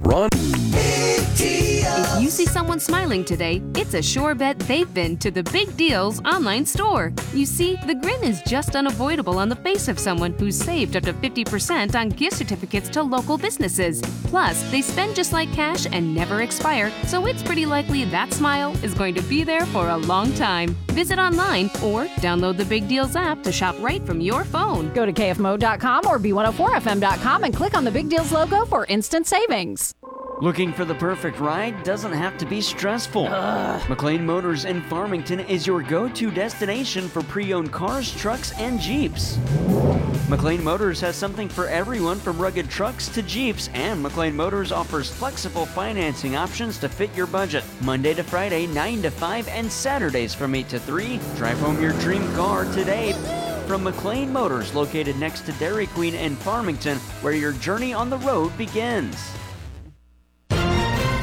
Run. You see someone smiling today, it's a sure bet they've been to the Big Deals online store. You see, the grin is just unavoidable on the face of someone who's saved up to 50% on gift certificates to local businesses. Plus, they spend just like cash and never expire, so it's pretty likely that smile is going to be there for a long time. Visit online or download the Big Deals app to shop right from your phone. Go to kfmo.com or b104fm.com and click on the Big Deals logo for instant savings. Looking for the perfect ride doesn't have to be stressful. McLean Motors in Farmington is your go to destination for pre owned cars, trucks, and Jeeps. McLean Motors has something for everyone from rugged trucks to Jeeps, and McLean Motors offers flexible financing options to fit your budget. Monday to Friday, 9 to 5, and Saturdays from 8 to 3. Drive home your dream car today from McLean Motors, located next to Dairy Queen in Farmington, where your journey on the road begins.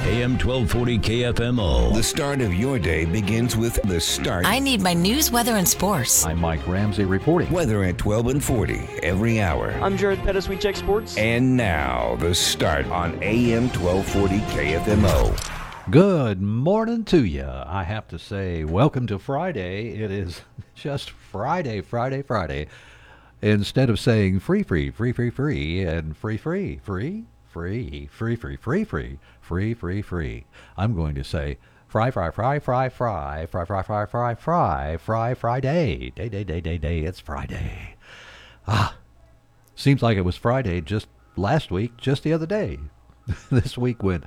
AM 1240 KFMO. The start of your day begins with the start. I need my news, weather, and sports. I'm Mike Ramsey reporting. Weather at 12 and 40 every hour. I'm Jared Pettis. We check sports. And now, the start on AM 1240 KFMO. Good morning to you. I have to say, welcome to Friday. It is just Friday, Friday, Friday. Instead of saying free, free, free, free, free, and free, free, free, free, free, free, free, free, free, free, free, free. I'm going to say fry, fry, fry, fry, fry, fry, fry, fry, fry, fry, fry, Friday. Day, day, day, day, day. It's Friday. Ah, seems like it was Friday just last week, just the other day. this week went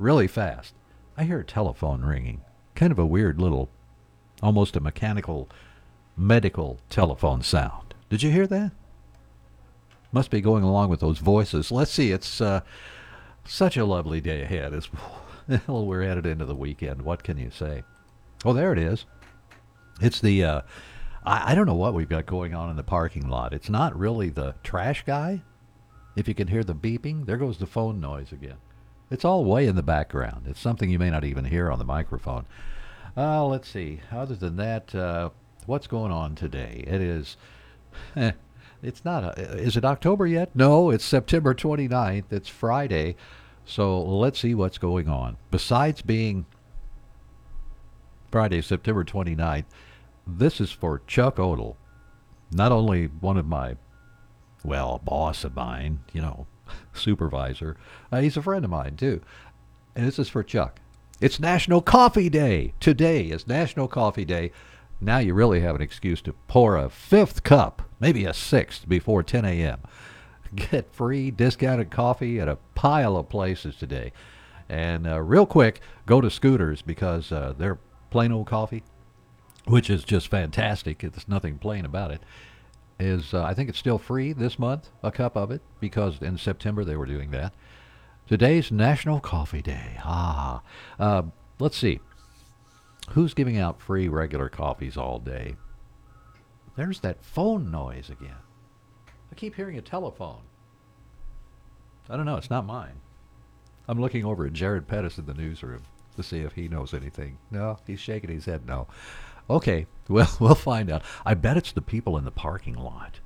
really fast. I hear a telephone ringing. Kind of a weird little, almost a mechanical, medical telephone sound. Did you hear that? Must be going along with those voices. Let's see. It's uh, such a lovely day ahead. As well, we're headed into the weekend. What can you say? Oh, there it is. It's the. Uh, I, I don't know what we've got going on in the parking lot. It's not really the trash guy. If you can hear the beeping, there goes the phone noise again. It's all way in the background. It's something you may not even hear on the microphone. Uh, let's see. Other than that, uh, what's going on today? It is. It's not. A, is it October yet? No, it's September 29th. It's Friday. So let's see what's going on. Besides being Friday, September 29th, this is for Chuck Odell. Not only one of my, well, boss of mine, you know, supervisor. Uh, he's a friend of mine, too. And this is for Chuck. It's National Coffee Day. Today is National Coffee Day. Now you really have an excuse to pour a fifth cup, maybe a sixth, before 10 a.m. Get free discounted coffee at a pile of places today. And uh, real quick, go to Scooters because uh, they're plain old coffee, which is just fantastic. There's nothing plain about it is uh, I think it's still free this month, a cup of it, because in September they were doing that. Today's National Coffee Day. Ah, uh, let's see. Who's giving out free regular coffees all day? There's that phone noise again. I keep hearing a telephone. I don't know. It's not mine. I'm looking over at Jared Pettis in the newsroom to see if he knows anything. No, he's shaking his head no. Okay, well, we'll find out. I bet it's the people in the parking lot,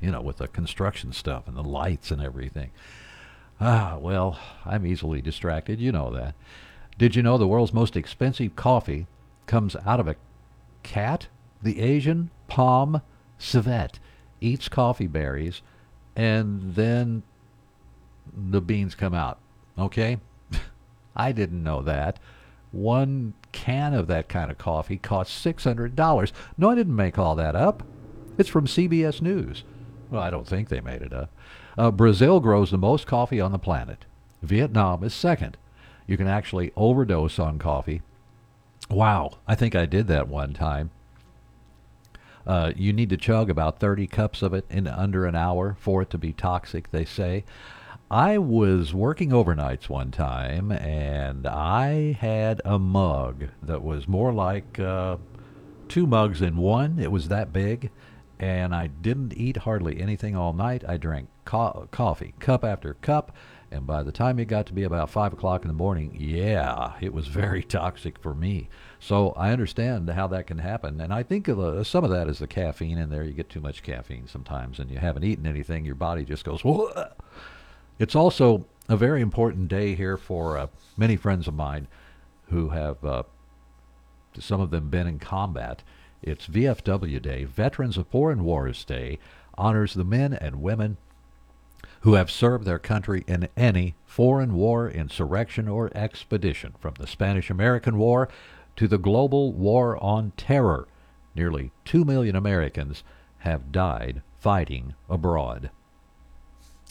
you know, with the construction stuff and the lights and everything. Ah, well, I'm easily distracted. You know that. Did you know the world's most expensive coffee comes out of a cat? The Asian palm civet eats coffee berries, and then the beans come out. Okay? I didn't know that. One can of that kind of coffee costs $600. No, I didn't make all that up. It's from CBS News. Well, I don't think they made it up. Uh, Brazil grows the most coffee on the planet. Vietnam is second. You can actually overdose on coffee. Wow, I think I did that one time. Uh, you need to chug about 30 cups of it in under an hour for it to be toxic, they say. I was working overnights one time, and I had a mug that was more like uh, two mugs in one. It was that big, and I didn't eat hardly anything all night. I drank co- coffee, cup after cup, and by the time it got to be about five o'clock in the morning, yeah, it was very toxic for me. So I understand how that can happen, and I think of, some of that is the caffeine in there. You get too much caffeine sometimes, and you haven't eaten anything, your body just goes. Whoa! It's also a very important day here for uh, many friends of mine who have, uh, some of them, been in combat. It's VFW Day, Veterans of Foreign Wars Day, honors the men and women who have served their country in any foreign war, insurrection, or expedition, from the Spanish American War to the global war on terror. Nearly 2 million Americans have died fighting abroad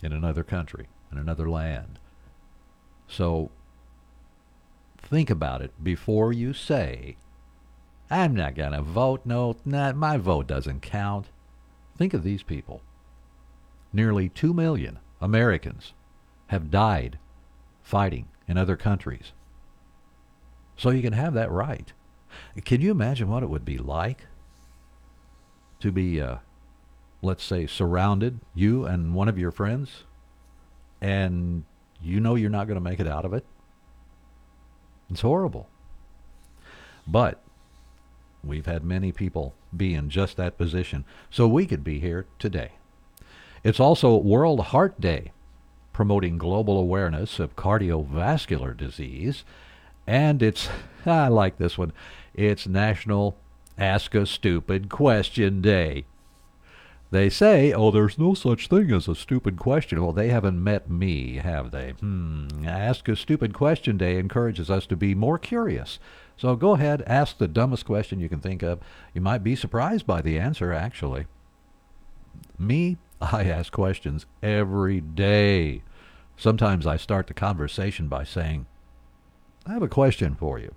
in another country, in another land. So think about it before you say, I'm not going to vote. No, not, my vote doesn't count. Think of these people. Nearly 2 million Americans have died fighting in other countries. So you can have that right. Can you imagine what it would be like to be, uh, let's say, surrounded, you and one of your friends, and you know you're not going to make it out of it? It's horrible. But we've had many people be in just that position, so we could be here today. It's also World Heart Day, promoting global awareness of cardiovascular disease. And it's, I like this one, it's National Ask a Stupid Question Day. They say, oh, there's no such thing as a stupid question. Well, they haven't met me, have they? Hmm. Ask a Stupid Question Day encourages us to be more curious. So go ahead, ask the dumbest question you can think of. You might be surprised by the answer, actually. Me, I ask questions every day. Sometimes I start the conversation by saying, I have a question for you.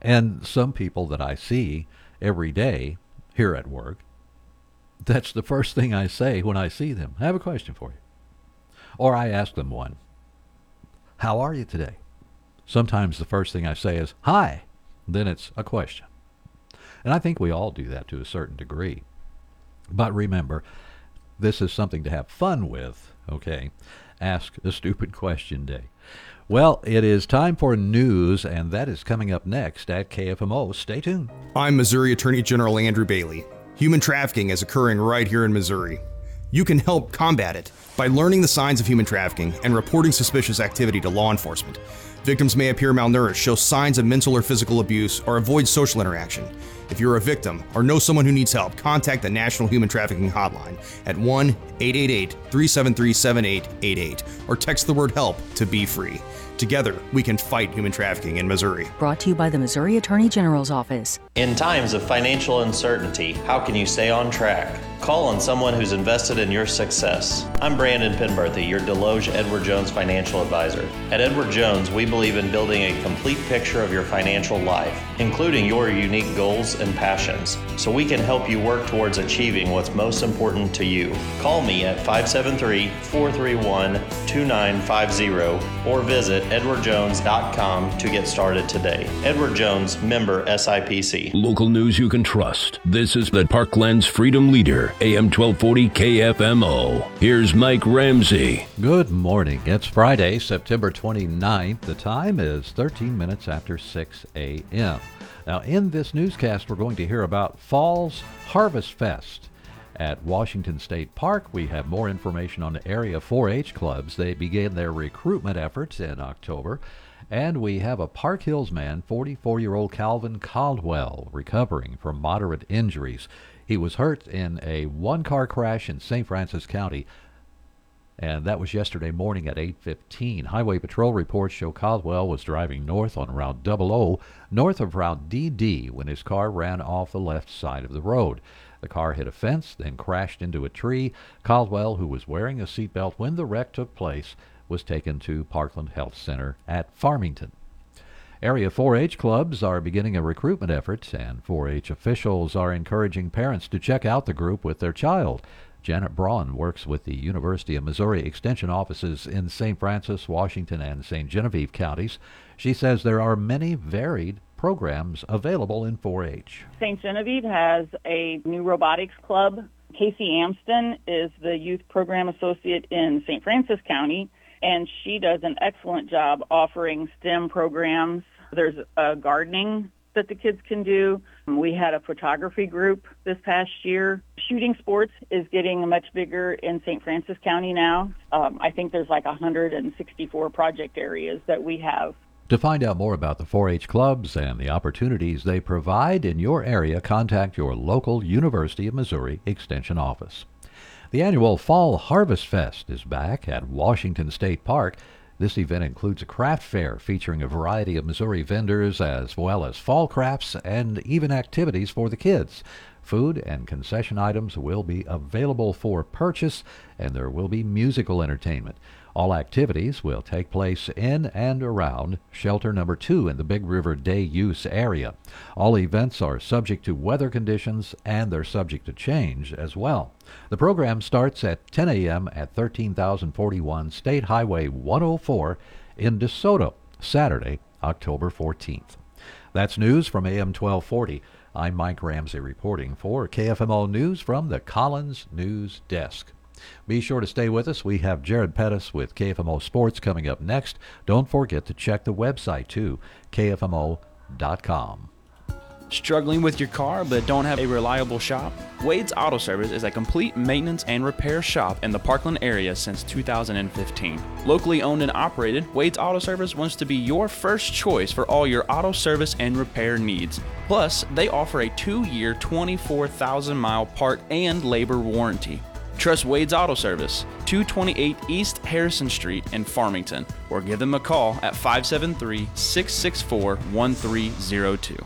And some people that I see every day here at work, that's the first thing I say when I see them. I have a question for you. Or I ask them one. How are you today? Sometimes the first thing I say is, Hi. Then it's a question. And I think we all do that to a certain degree. But remember, this is something to have fun with, okay? Ask a Stupid Question Day. Well, it is time for news, and that is coming up next at KFMO. Stay tuned. I'm Missouri Attorney General Andrew Bailey. Human trafficking is occurring right here in Missouri. You can help combat it by learning the signs of human trafficking and reporting suspicious activity to law enforcement. Victims may appear malnourished, show signs of mental or physical abuse, or avoid social interaction. If you're a victim or know someone who needs help, contact the National Human Trafficking Hotline at 1 888 373 7888 or text the word HELP to be free. Together, we can fight human trafficking in Missouri. Brought to you by the Missouri Attorney General's Office. In times of financial uncertainty, how can you stay on track? Call on someone who's invested in your success. I'm Brandon Penberthy, your Desloge Edward Jones financial advisor. At Edward Jones, we believe in building a complete picture of your financial life, including your unique goals and passions, so we can help you work towards achieving what's most important to you. Call me at 573 431 2950 or visit edwardjones.com to get started today. Edward Jones, member SIPC. Local news you can trust. This is the Parkland's Freedom Leader, AM 1240 KFMO. Here's Mike Ramsey. Good morning. It's Friday, September 29th. The time is 13 minutes after 6 a.m. Now, in this newscast, we're going to hear about Falls Harvest Fest. At Washington State Park, we have more information on the area 4 H clubs. They began their recruitment efforts in October. And we have a Park Hills man, 44 year old Calvin Caldwell, recovering from moderate injuries. He was hurt in a one car crash in St. Francis County and that was yesterday morning at 8:15. Highway Patrol reports show Caldwell was driving north on Route OO, north of Route DD, when his car ran off the left side of the road. The car hit a fence, then crashed into a tree. Caldwell, who was wearing a seatbelt when the wreck took place, was taken to Parkland Health Center at Farmington. Area 4 H clubs are beginning a recruitment effort, and 4 H officials are encouraging parents to check out the group with their child. Janet Braun works with the University of Missouri Extension offices in St. Francis, Washington, and St. Genevieve counties. She says there are many varied programs available in 4 H. St. Genevieve has a new robotics club. Casey Amston is the youth program associate in St. Francis County, and she does an excellent job offering STEM programs. There's a gardening that the kids can do. We had a photography group this past year. Shooting sports is getting much bigger in St. Francis County now. Um, I think there's like 164 project areas that we have. To find out more about the 4 H clubs and the opportunities they provide in your area, contact your local University of Missouri Extension office. The annual Fall Harvest Fest is back at Washington State Park. This event includes a craft fair featuring a variety of Missouri vendors as well as fall crafts and even activities for the kids. Food and concession items will be available for purchase and there will be musical entertainment. All activities will take place in and around shelter number two in the Big River Day use area. All events are subject to weather conditions and they're subject to change as well. The program starts at 10 a.m. at 13041 State Highway 104 in DeSoto, Saturday, October 14th. That's news from AM 1240. I'm Mike Ramsey reporting for KFMO News from the Collins News Desk. Be sure to stay with us. We have Jared Pettis with KFMO Sports coming up next. Don't forget to check the website too, kfmo.com. Struggling with your car but don't have a reliable shop? Wade's Auto Service is a complete maintenance and repair shop in the Parkland area since 2015. Locally owned and operated, Wade's Auto Service wants to be your first choice for all your auto service and repair needs. Plus, they offer a two year, 24,000 mile part and labor warranty. Trust Wade's Auto Service, 228 East Harrison Street in Farmington, or give them a call at 573 664 1302.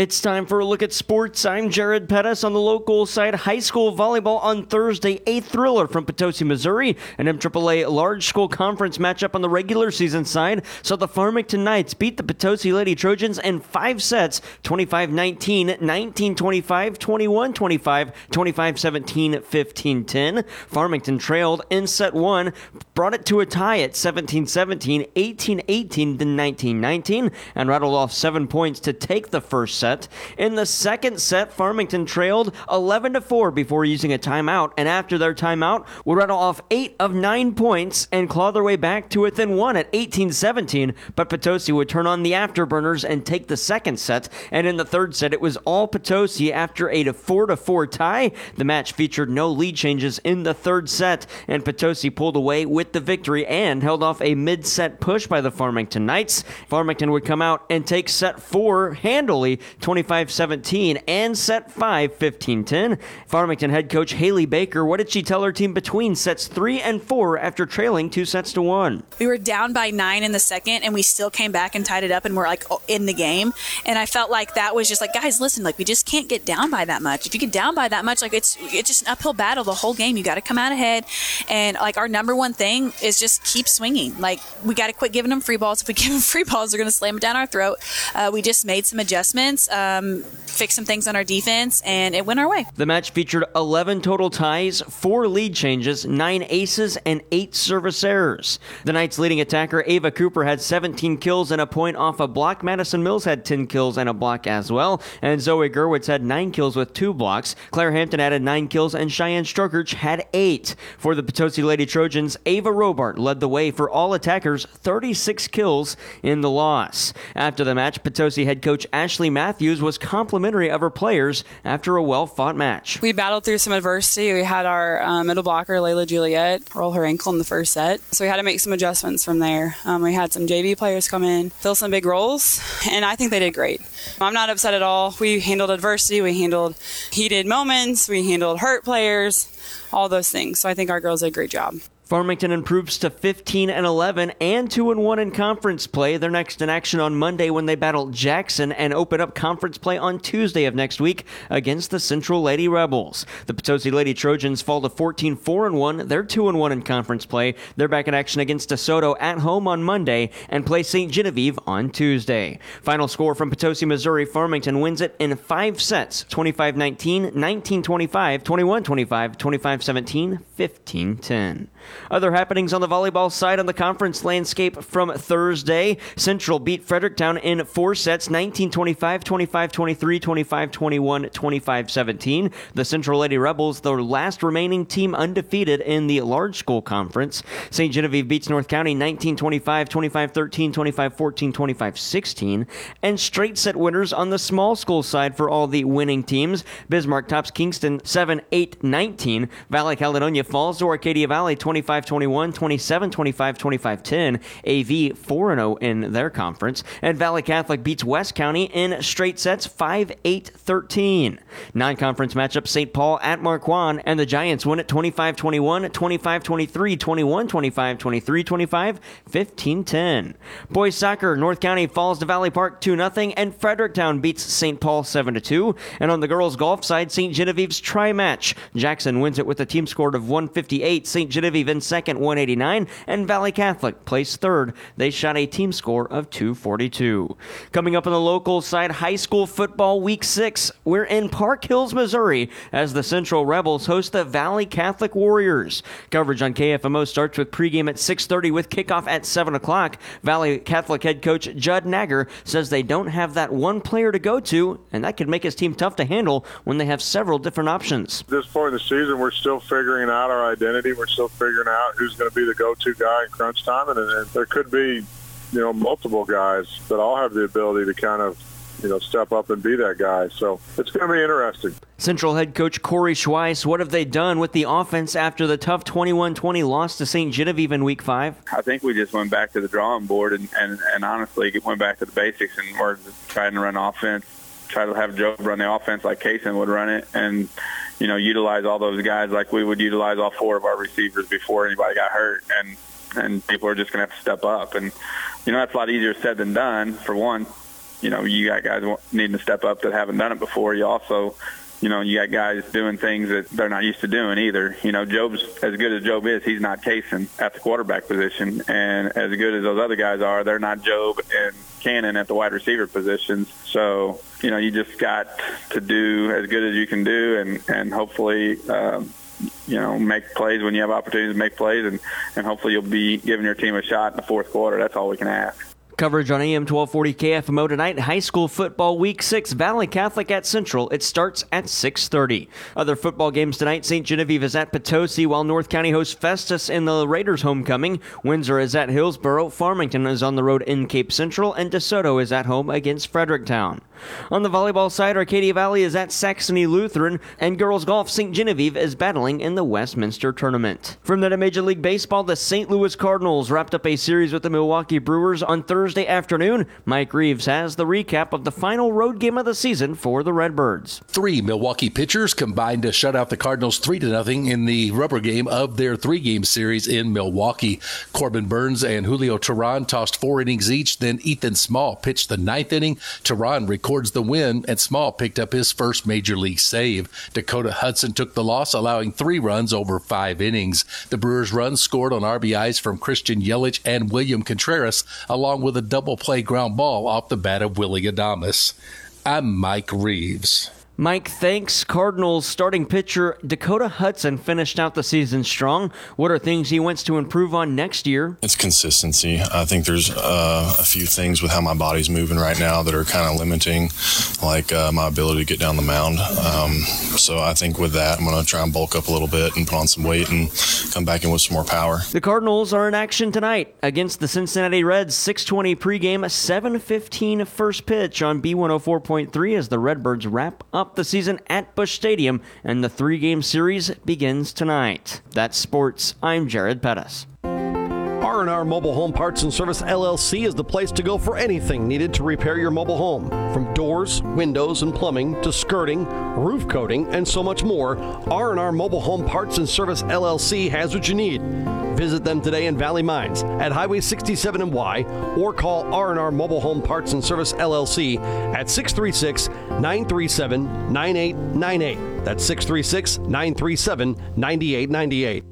It's time for a look at sports. I'm Jared Pettis on the local side. High school volleyball on Thursday. A thriller from Potosi, Missouri. An MAAA large school conference matchup on the regular season side. So the Farmington Knights beat the Potosi Lady Trojans in five sets 25 19, 19 25, 21 25, 25 17, 15 10. Farmington trailed in set one, brought it to a tie at 17 17, 18 18, then 19 19, and rattled off seven points to take the first set set. In the second set, Farmington trailed 11 to 4 before using a timeout, and after their timeout, would rattle off 8 of 9 points and claw their way back to within 1 at 18-17, but Potosi would turn on the afterburners and take the second set, and in the third set, it was all Potosi after a 4 to 4 tie. The match featured no lead changes in the third set, and Potosi pulled away with the victory and held off a mid-set push by the Farmington Knights. Farmington would come out and take set 4 handily 25 17 and set 5 15 10. Farmington head coach Haley Baker, what did she tell her team between sets 3 and 4 after trailing two sets to 1? We were down by 9 in the second and we still came back and tied it up and we're like in the game. And I felt like that was just like, guys, listen, like we just can't get down by that much. If you get down by that much, like it's it's just an uphill battle the whole game. You got to come out ahead. And like our number one thing is just keep swinging. Like we got to quit giving them free balls. If we give them free balls, they're going to slam it down our throat. Uh, we just made some adjustments um, fix some things on our defense, and it went our way. The match featured 11 total ties, four lead changes, nine aces, and eight service errors. The Knights' leading attacker, Ava Cooper, had 17 kills and a point off a block. Madison Mills had 10 kills and a block as well. And Zoe Gerwitz had nine kills with two blocks. Claire Hampton added nine kills, and Cheyenne Strokerch had eight. For the Potosi Lady Trojans, Ava Robart led the way for all attackers, 36 kills in the loss. After the match, Potosi head coach Ashley Matthews was complimentary of her players after a well fought match. We battled through some adversity. We had our um, middle blocker, Layla Juliet, roll her ankle in the first set. So we had to make some adjustments from there. Um, we had some JV players come in, fill some big roles, and I think they did great. I'm not upset at all. We handled adversity, we handled heated moments, we handled hurt players, all those things. So I think our girls did a great job. Farmington improves to 15 and 11 and 2 and 1 in conference play. They're next in action on Monday when they battle Jackson and open up conference play on Tuesday of next week against the Central Lady Rebels. The Potosi Lady Trojans fall to 14 4 and 1. They're 2 and 1 in conference play. They're back in action against DeSoto at home on Monday and play St. Genevieve on Tuesday. Final score from Potosi, Missouri. Farmington wins it in 5 sets 25 19, 19 25, 21 25, 25 17, 15 10. Other happenings on the volleyball side on the conference landscape from Thursday. Central beat Fredericktown in four sets 19 25, 25 23, 25 21, 25 17. The Central Lady Rebels, the last remaining team undefeated in the large school conference. St. Genevieve beats North County 19 25, 25 13, 25 14, 25 16. And straight set winners on the small school side for all the winning teams. Bismarck tops Kingston 7 8 19. Valley Caledonia falls to Arcadia Valley 25 21, 27 25, 25 10. AV 4 0 in their conference. And Valley Catholic beats West County in straight sets 5 8 13. Non conference matchup St. Paul at Marquand, and the Giants win at 25 21, 25 23, 21 25, 23 25, 15 10. Boys soccer, North County falls to Valley Park 2 0, and Fredericktown beats St. Paul 7 2. And on the girls' golf side, St. Genevieve's tri match. Jackson wins it with a team score of 158, St. Genevieve in second, 189, and Valley Catholic placed third. They shot a team score of 242. Coming up on the local side, high school football week six. We're in Park Hills, Missouri, as the Central Rebels host the Valley Catholic Warriors. Coverage on KFMO starts with pregame at 6:30 with kickoff at 7 o'clock. Valley Catholic head coach Judd Nagger says they don't have that one player to go to, and that could make his team tough to handle when they have several different options. At this point in the season, we're still figuring out our identity. We're still figuring out who's going to be the go-to guy in crunch time, and, and there could be, you know, multiple guys that all have the ability to kind of, you know, step up and be that guy. So it's going to be interesting. Central head coach Corey Schweiss, what have they done with the offense after the tough 21-20 loss to St. Genevieve in Week Five? I think we just went back to the drawing board and, and, and honestly went back to the basics and we're trying to run offense, try to have Joe run the offense like Kaysen would run it, and you know utilize all those guys like we would utilize all four of our receivers before anybody got hurt, and and people are just going to have to step up, and you know that's a lot easier said than done. For one, you know you got guys needing to step up that haven't done it before. You also you know, you got guys doing things that they're not used to doing either. You know, Job's as good as Job is, he's not Kaysen at the quarterback position, and as good as those other guys are, they're not Job and Cannon at the wide receiver positions. So, you know, you just got to do as good as you can do, and and hopefully. Um, you know, make plays when you have opportunities to make plays, and, and hopefully you'll be giving your team a shot in the fourth quarter. That's all we can ask. Coverage on AM 1240 KFMO tonight. High school football week six. Valley Catholic at Central. It starts at 6:30. Other football games tonight. St. Genevieve is at Potosi, while North County hosts Festus in the Raiders' homecoming. Windsor is at Hillsboro. Farmington is on the road in Cape Central, and DeSoto is at home against Fredericktown. On the volleyball side, Arcadia Valley is at Saxony Lutheran, and girls golf St. Genevieve is battling in the Westminster tournament. From the Major League Baseball, the St. Louis Cardinals wrapped up a series with the Milwaukee Brewers on Thursday afternoon. Mike Reeves has the recap of the final road game of the season for the Redbirds. Three Milwaukee pitchers combined to shut out the Cardinals 3 to nothing in the rubber game of their three game series in Milwaukee. Corbin Burnes and Julio Teheran tossed four innings each, then Ethan Small pitched the ninth inning. Teheran recorded records the win, and Small picked up his first major league save. Dakota Hudson took the loss, allowing three runs over five innings. The Brewers' runs scored on RBIs from Christian Yelich and William Contreras, along with a double play ground ball off the bat of Willie Adames. I'm Mike Reeves. Mike, thanks. Cardinals starting pitcher Dakota Hudson finished out the season strong. What are things he wants to improve on next year? It's consistency. I think there's uh, a few things with how my body's moving right now that are kind of limiting, like uh, my ability to get down the mound. Um, so I think with that, I'm going to try and bulk up a little bit and put on some weight and come back in with some more power. The Cardinals are in action tonight against the Cincinnati Reds. 6:20 pregame, 7:15 first pitch on B104.3 as the Redbirds wrap up the season at Busch Stadium, and the three game series begins tonight. That's sports. I'm Jared Pettis. R&R Mobile Home Parts and Service LLC is the place to go for anything needed to repair your mobile home. From doors, windows, and plumbing to skirting, roof coating, and so much more, R&R Mobile Home Parts and Service LLC has what you need. Visit them today in Valley Mines at Highway 67 and Y or call R&R Mobile Home Parts and Service LLC at 636-937-9898. That's 636-937-9898.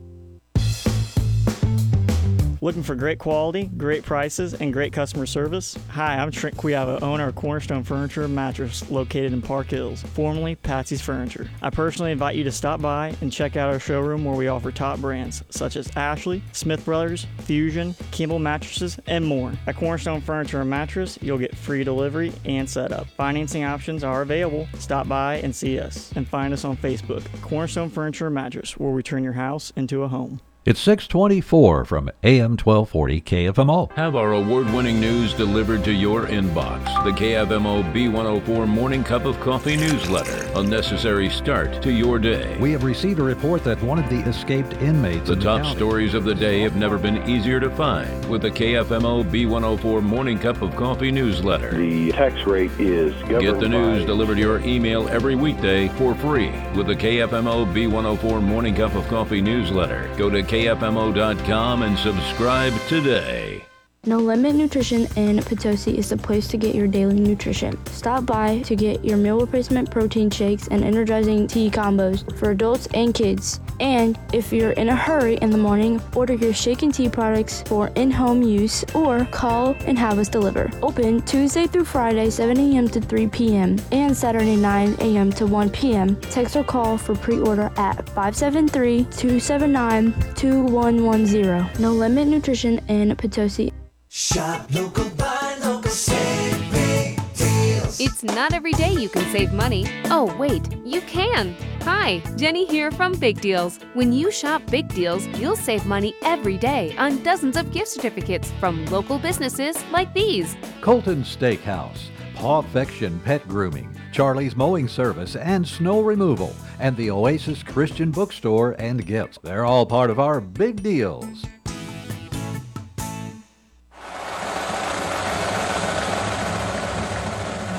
Looking for great quality, great prices, and great customer service? Hi, I'm Trent Quiava, owner of Cornerstone Furniture and Mattress located in Park Hills, formerly Patsy's Furniture. I personally invite you to stop by and check out our showroom where we offer top brands such as Ashley, Smith Brothers, Fusion, Kimball Mattresses, and more. At Cornerstone Furniture and Mattress, you'll get free delivery and setup. Financing options are available. Stop by and see us and find us on Facebook, Cornerstone Furniture and Mattress, where we turn your house into a home. It's 624 from AM 1240 KFMO. Have our award winning news delivered to your inbox. The KFMO B104 Morning Cup of Coffee newsletter. A necessary start to your day. We have received a report that one of the escaped inmates The in top county- stories of the day have never been easier to find with the KFMO B104 Morning Cup of Coffee newsletter. The tax rate is governed Get the news by- delivered to your email every weekday for free with the KFMO B104 Morning Cup of Coffee newsletter. Go to KFMO.com and subscribe today. No Limit Nutrition in Potosi is the place to get your daily nutrition. Stop by to get your meal replacement protein shakes and energizing tea combos for adults and kids. And if you're in a hurry in the morning, order your shake and tea products for in home use or call and have us deliver. Open Tuesday through Friday, 7 a.m. to 3 p.m. and Saturday, 9 a.m. to 1 p.m. Text or call for pre order at 573 279 2110. No Limit Nutrition in Potosi. Shop local, buy local, save big deals. It's not every day you can save money. Oh, wait, you can. Hi, Jenny here from Big Deals. When you shop Big Deals, you'll save money every day on dozens of gift certificates from local businesses like these. Colton Steakhouse, Paw Affection Pet Grooming, Charlie's Mowing Service, and Snow Removal, and the Oasis Christian Bookstore and Gifts. They're all part of our big deals.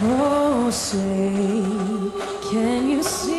Oh, say, can you see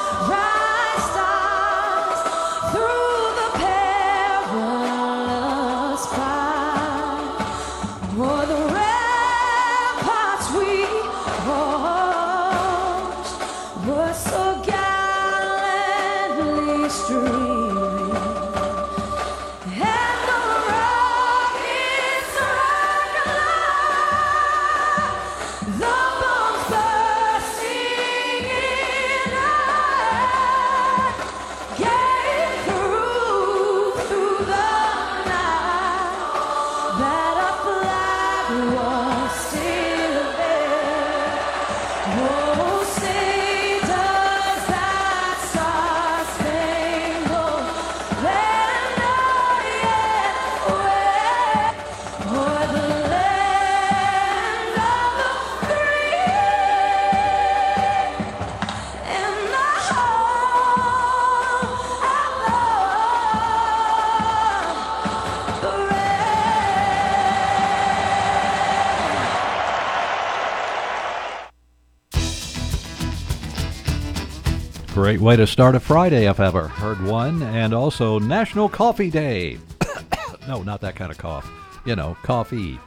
Great way to start a Friday if ever heard one. And also National Coffee Day. no, not that kind of cough. You know, coffee.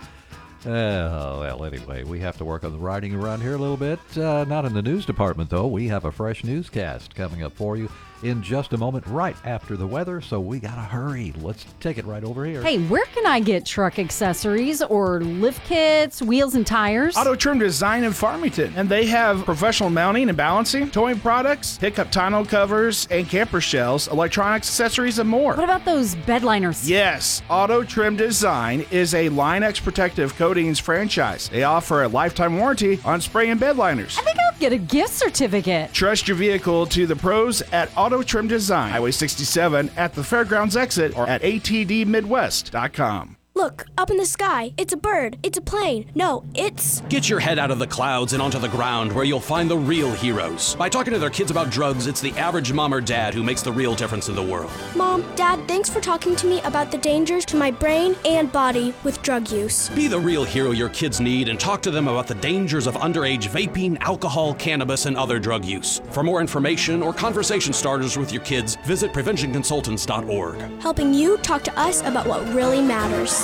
Uh, well, anyway, we have to work on the writing around here a little bit. Uh, not in the news department, though. We have a fresh newscast coming up for you in just a moment, right after the weather. So we got to hurry. Let's take it right over here. Hey, where can I get truck accessories or lift kits, wheels and tires? Auto Trim Design in Farmington, and they have professional mounting and balancing, towing products, pickup tonneau covers, and camper shells, electronics, accessories, and more. What about those bedliners? Yes, Auto Trim Design is a Line-X Protective Coatings franchise. They offer a lifetime warranty on spray and bed liners. I think I'll get a gift certificate. Trust your vehicle to the pros at Auto Trim Design, Highway 67 at the Fairgrounds exit or at atdmidwest.com. Look. Up in the sky. It's a bird. It's a plane. No, it's. Get your head out of the clouds and onto the ground where you'll find the real heroes. By talking to their kids about drugs, it's the average mom or dad who makes the real difference in the world. Mom, Dad, thanks for talking to me about the dangers to my brain and body with drug use. Be the real hero your kids need and talk to them about the dangers of underage vaping, alcohol, cannabis, and other drug use. For more information or conversation starters with your kids, visit preventionconsultants.org. Helping you talk to us about what really matters.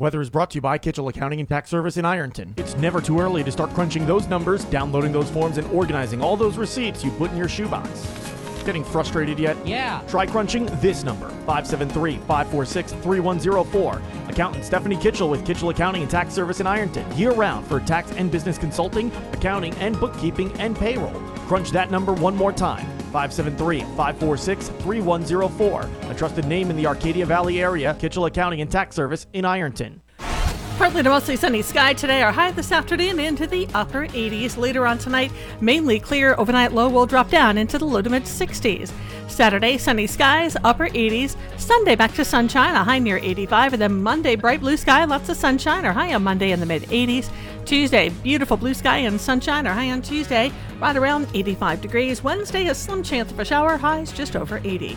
Weather is brought to you by Kitchell Accounting and Tax Service in Ironton. It's never too early to start crunching those numbers, downloading those forms, and organizing all those receipts you put in your shoebox. Getting frustrated yet? Yeah. Try crunching this number 573 546 3104. Accountant Stephanie Kitchell with Kitchell Accounting and Tax Service in Ironton. Year round for tax and business consulting, accounting, and bookkeeping and payroll. Crunch that number one more time 573 546 3104. A trusted name in the Arcadia Valley area, Kitchell Accounting and Tax Service in Ironton. Partly to mostly sunny sky today. Our high this afternoon into the upper 80s. Later on tonight, mainly clear. Overnight low will drop down into the low to mid 60s. Saturday, sunny skies, upper 80s. Sunday, back to sunshine, a high near 85. And then Monday, bright blue sky, lots of sunshine, or high on Monday in the mid 80s. Tuesday, beautiful blue sky and sunshine, or high on Tuesday, right around 85 degrees. Wednesday, a slim chance of a shower, highs just over 80.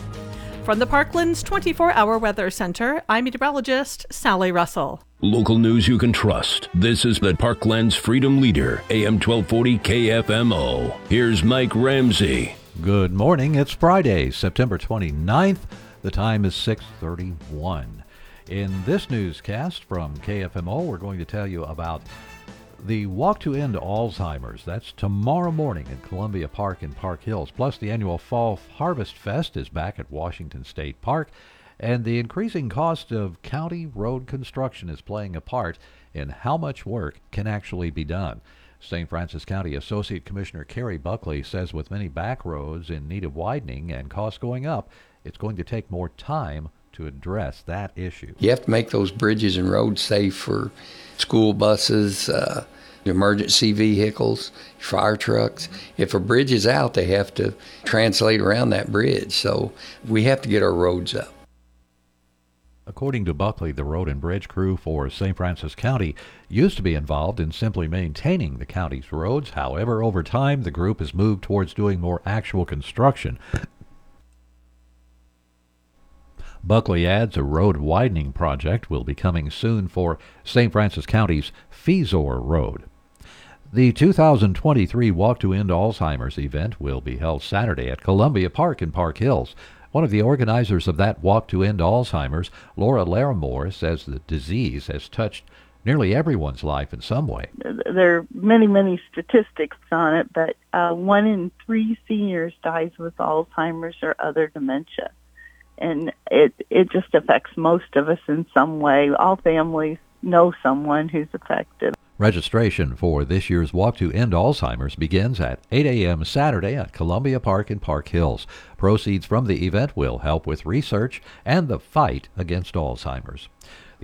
From the Parklands 24 hour weather center, I'm meteorologist Sally Russell. Local news you can trust. This is the Parklands Freedom Leader, AM 1240 KFMO. Here's Mike Ramsey. Good morning. It's Friday, September 29th. The time is 6:31. In this newscast from KFMO, we're going to tell you about the Walk to End Alzheimer's. That's tomorrow morning in Columbia Park in Park Hills. Plus, the annual Fall Harvest Fest is back at Washington State Park. And the increasing cost of county road construction is playing a part in how much work can actually be done. St. Francis County Associate Commissioner Kerry Buckley says with many back roads in need of widening and costs going up, it's going to take more time to address that issue. You have to make those bridges and roads safe for school buses, uh, emergency vehicles, fire trucks. If a bridge is out, they have to translate around that bridge. So we have to get our roads up. According to Buckley, the road and bridge crew for St. Francis County used to be involved in simply maintaining the county's roads. However, over time, the group has moved towards doing more actual construction. Buckley adds a road widening project will be coming soon for St. Francis County's Feazor Road. The 2023 Walk to End Alzheimer's event will be held Saturday at Columbia Park in Park Hills. One of the organizers of that Walk to End Alzheimer's, Laura Larimore, says the disease has touched nearly everyone's life in some way. There are many, many statistics on it, but uh, one in three seniors dies with Alzheimer's or other dementia. And it it just affects most of us in some way. All families know someone who's affected. Registration for this year's Walk to End Alzheimer's begins at 8 a.m. Saturday at Columbia Park in Park Hills. Proceeds from the event will help with research and the fight against Alzheimer's.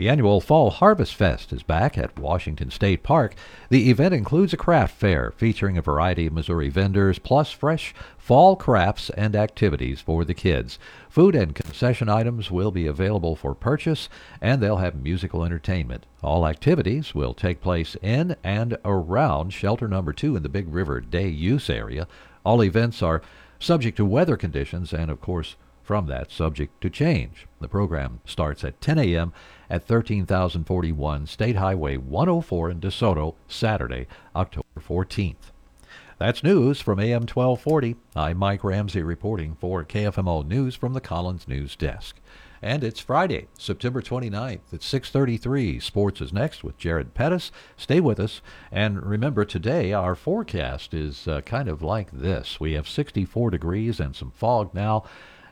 The annual Fall Harvest Fest is back at Washington State Park. The event includes a craft fair featuring a variety of Missouri vendors, plus fresh fall crafts and activities for the kids. Food and concession items will be available for purchase, and they'll have musical entertainment. All activities will take place in and around shelter number two in the Big River Day Use Area. All events are subject to weather conditions and, of course, from that subject to change. The program starts at 10 a.m. at 13041 State Highway 104 in DeSoto, Saturday, October 14th. That's news from AM 1240. I'm Mike Ramsey reporting for KFMO News from the Collins News Desk. And it's Friday, September 29th at 6:33. Sports is next with Jared Pettis. Stay with us and remember today our forecast is uh, kind of like this. We have 64 degrees and some fog now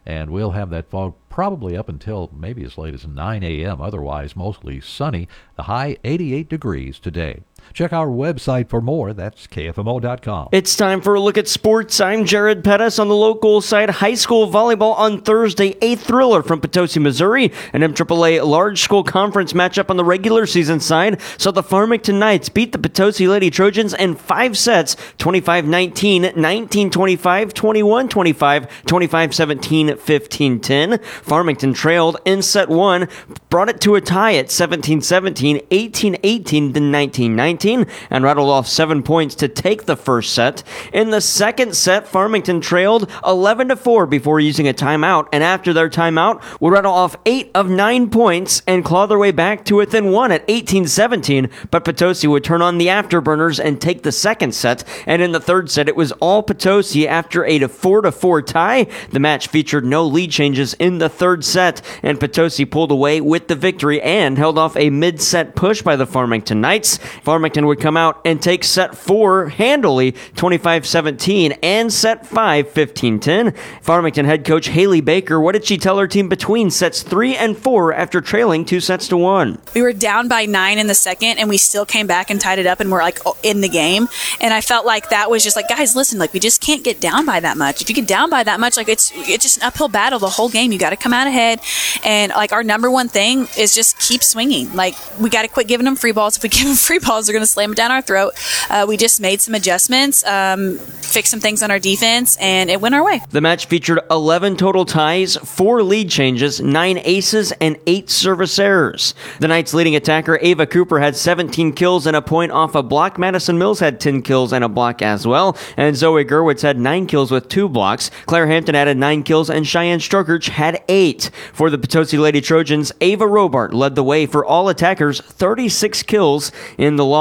and we'll have that fog probably up until maybe as late as 9 a.m. Otherwise, mostly sunny. The high 88 degrees today. Check our website for more. That's KFMO.com. It's time for a look at sports. I'm Jared Pettis on the local side. High school volleyball on Thursday. A thriller from Potosi, Missouri. An MAAA large school conference matchup on the regular season side. So the Farmington Knights beat the Potosi Lady Trojans in five sets 25 19, 19 25, 21 25, 25 17, 15 10. Farmington trailed in set one, brought it to a tie at 17 17, 18 18, then 19 19 and rattled off seven points to take the first set. In the second set, Farmington trailed 11 to 4 before using a timeout, and after their timeout, would rattle off eight of nine points and claw their way back to within one at 18 17. But Potosi would turn on the afterburners and take the second set. And in the third set, it was all Potosi after a 4 to 4 tie. The match featured no lead changes in the third set, and Potosi pulled away with the victory and held off a mid set push by the Farmington Knights. Farmington would come out and take set four handily 25 17 and set five 15 10. Farmington head coach Haley Baker, what did she tell her team between sets three and four after trailing two sets to one? We were down by nine in the second and we still came back and tied it up and we're like in the game. And I felt like that was just like, guys, listen, like we just can't get down by that much. If you get down by that much, like it's it's just an uphill battle the whole game. You got to come out ahead. And like our number one thing is just keep swinging. Like we got to quit giving them free balls. If we give them free balls, they're going to slam it down our throat. Uh, we just made some adjustments, um, fixed some things on our defense, and it went our way. The match featured 11 total ties, four lead changes, nine aces, and eight service errors. The Knights' leading attacker, Ava Cooper, had 17 kills and a point off a block. Madison Mills had 10 kills and a block as well. And Zoe Gerwitz had nine kills with two blocks. Claire Hampton added nine kills, and Cheyenne Strokerch had eight. For the Potosi Lady Trojans, Ava Robart led the way for all attackers, 36 kills in the loss.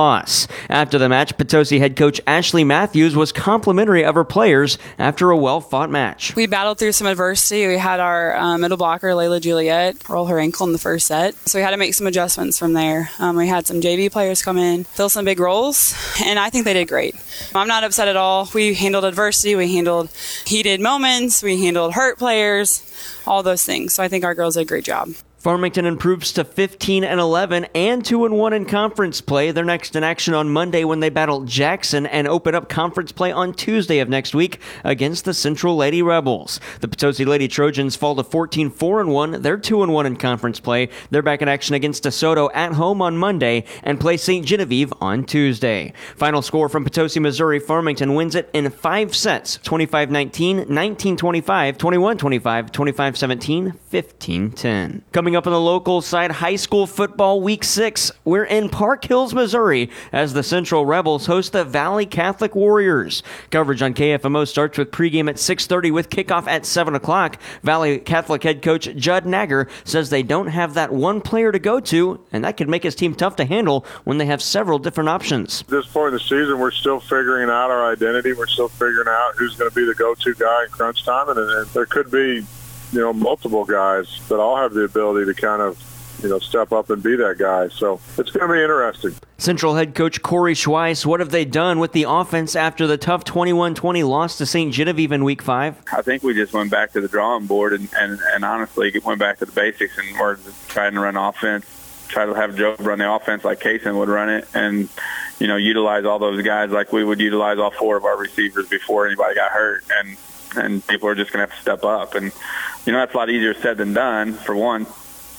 After the match, Potosi head coach Ashley Matthews was complimentary of her players after a well fought match. We battled through some adversity. We had our um, middle blocker, Layla Juliet, roll her ankle in the first set. So we had to make some adjustments from there. Um, we had some JV players come in, fill some big roles, and I think they did great. I'm not upset at all. We handled adversity, we handled heated moments, we handled hurt players, all those things. So I think our girls did a great job. Farmington improves to 15 and 11 and 2 and 1 in conference play. They're next in action on Monday when they battle Jackson and open up conference play on Tuesday of next week against the Central Lady Rebels. The Potosi Lady Trojans fall to 14 4 and 1. They're 2 and 1 in conference play. They're back in action against DeSoto at home on Monday and play St. Genevieve on Tuesday. Final score from Potosi, Missouri. Farmington wins it in 5 sets 25 19, 19 25, 21 25, 25 17, 15 10. Coming up on the local side, high school football week six. We're in Park Hills, Missouri, as the Central Rebels host the Valley Catholic Warriors. Coverage on KFMO starts with pregame at 6:30 with kickoff at 7 o'clock. Valley Catholic head coach Judd Nagger says they don't have that one player to go to, and that could make his team tough to handle when they have several different options. At this point in the season, we're still figuring out our identity. We're still figuring out who's going to be the go-to guy in crunch time, and, and there could be you know, multiple guys that all have the ability to kind of, you know, step up and be that guy. So it's going to be interesting. Central head coach Corey Schweiss, what have they done with the offense after the tough 21-20 loss to St. Genevieve in Week 5? I think we just went back to the drawing board and, and, and honestly went back to the basics and we're trying to run offense, try to have Joe run the offense like Kaysen would run it and, you know, utilize all those guys like we would utilize all four of our receivers before anybody got hurt. And and people are just going to have to step up. And you know that's a lot easier said than done. For one,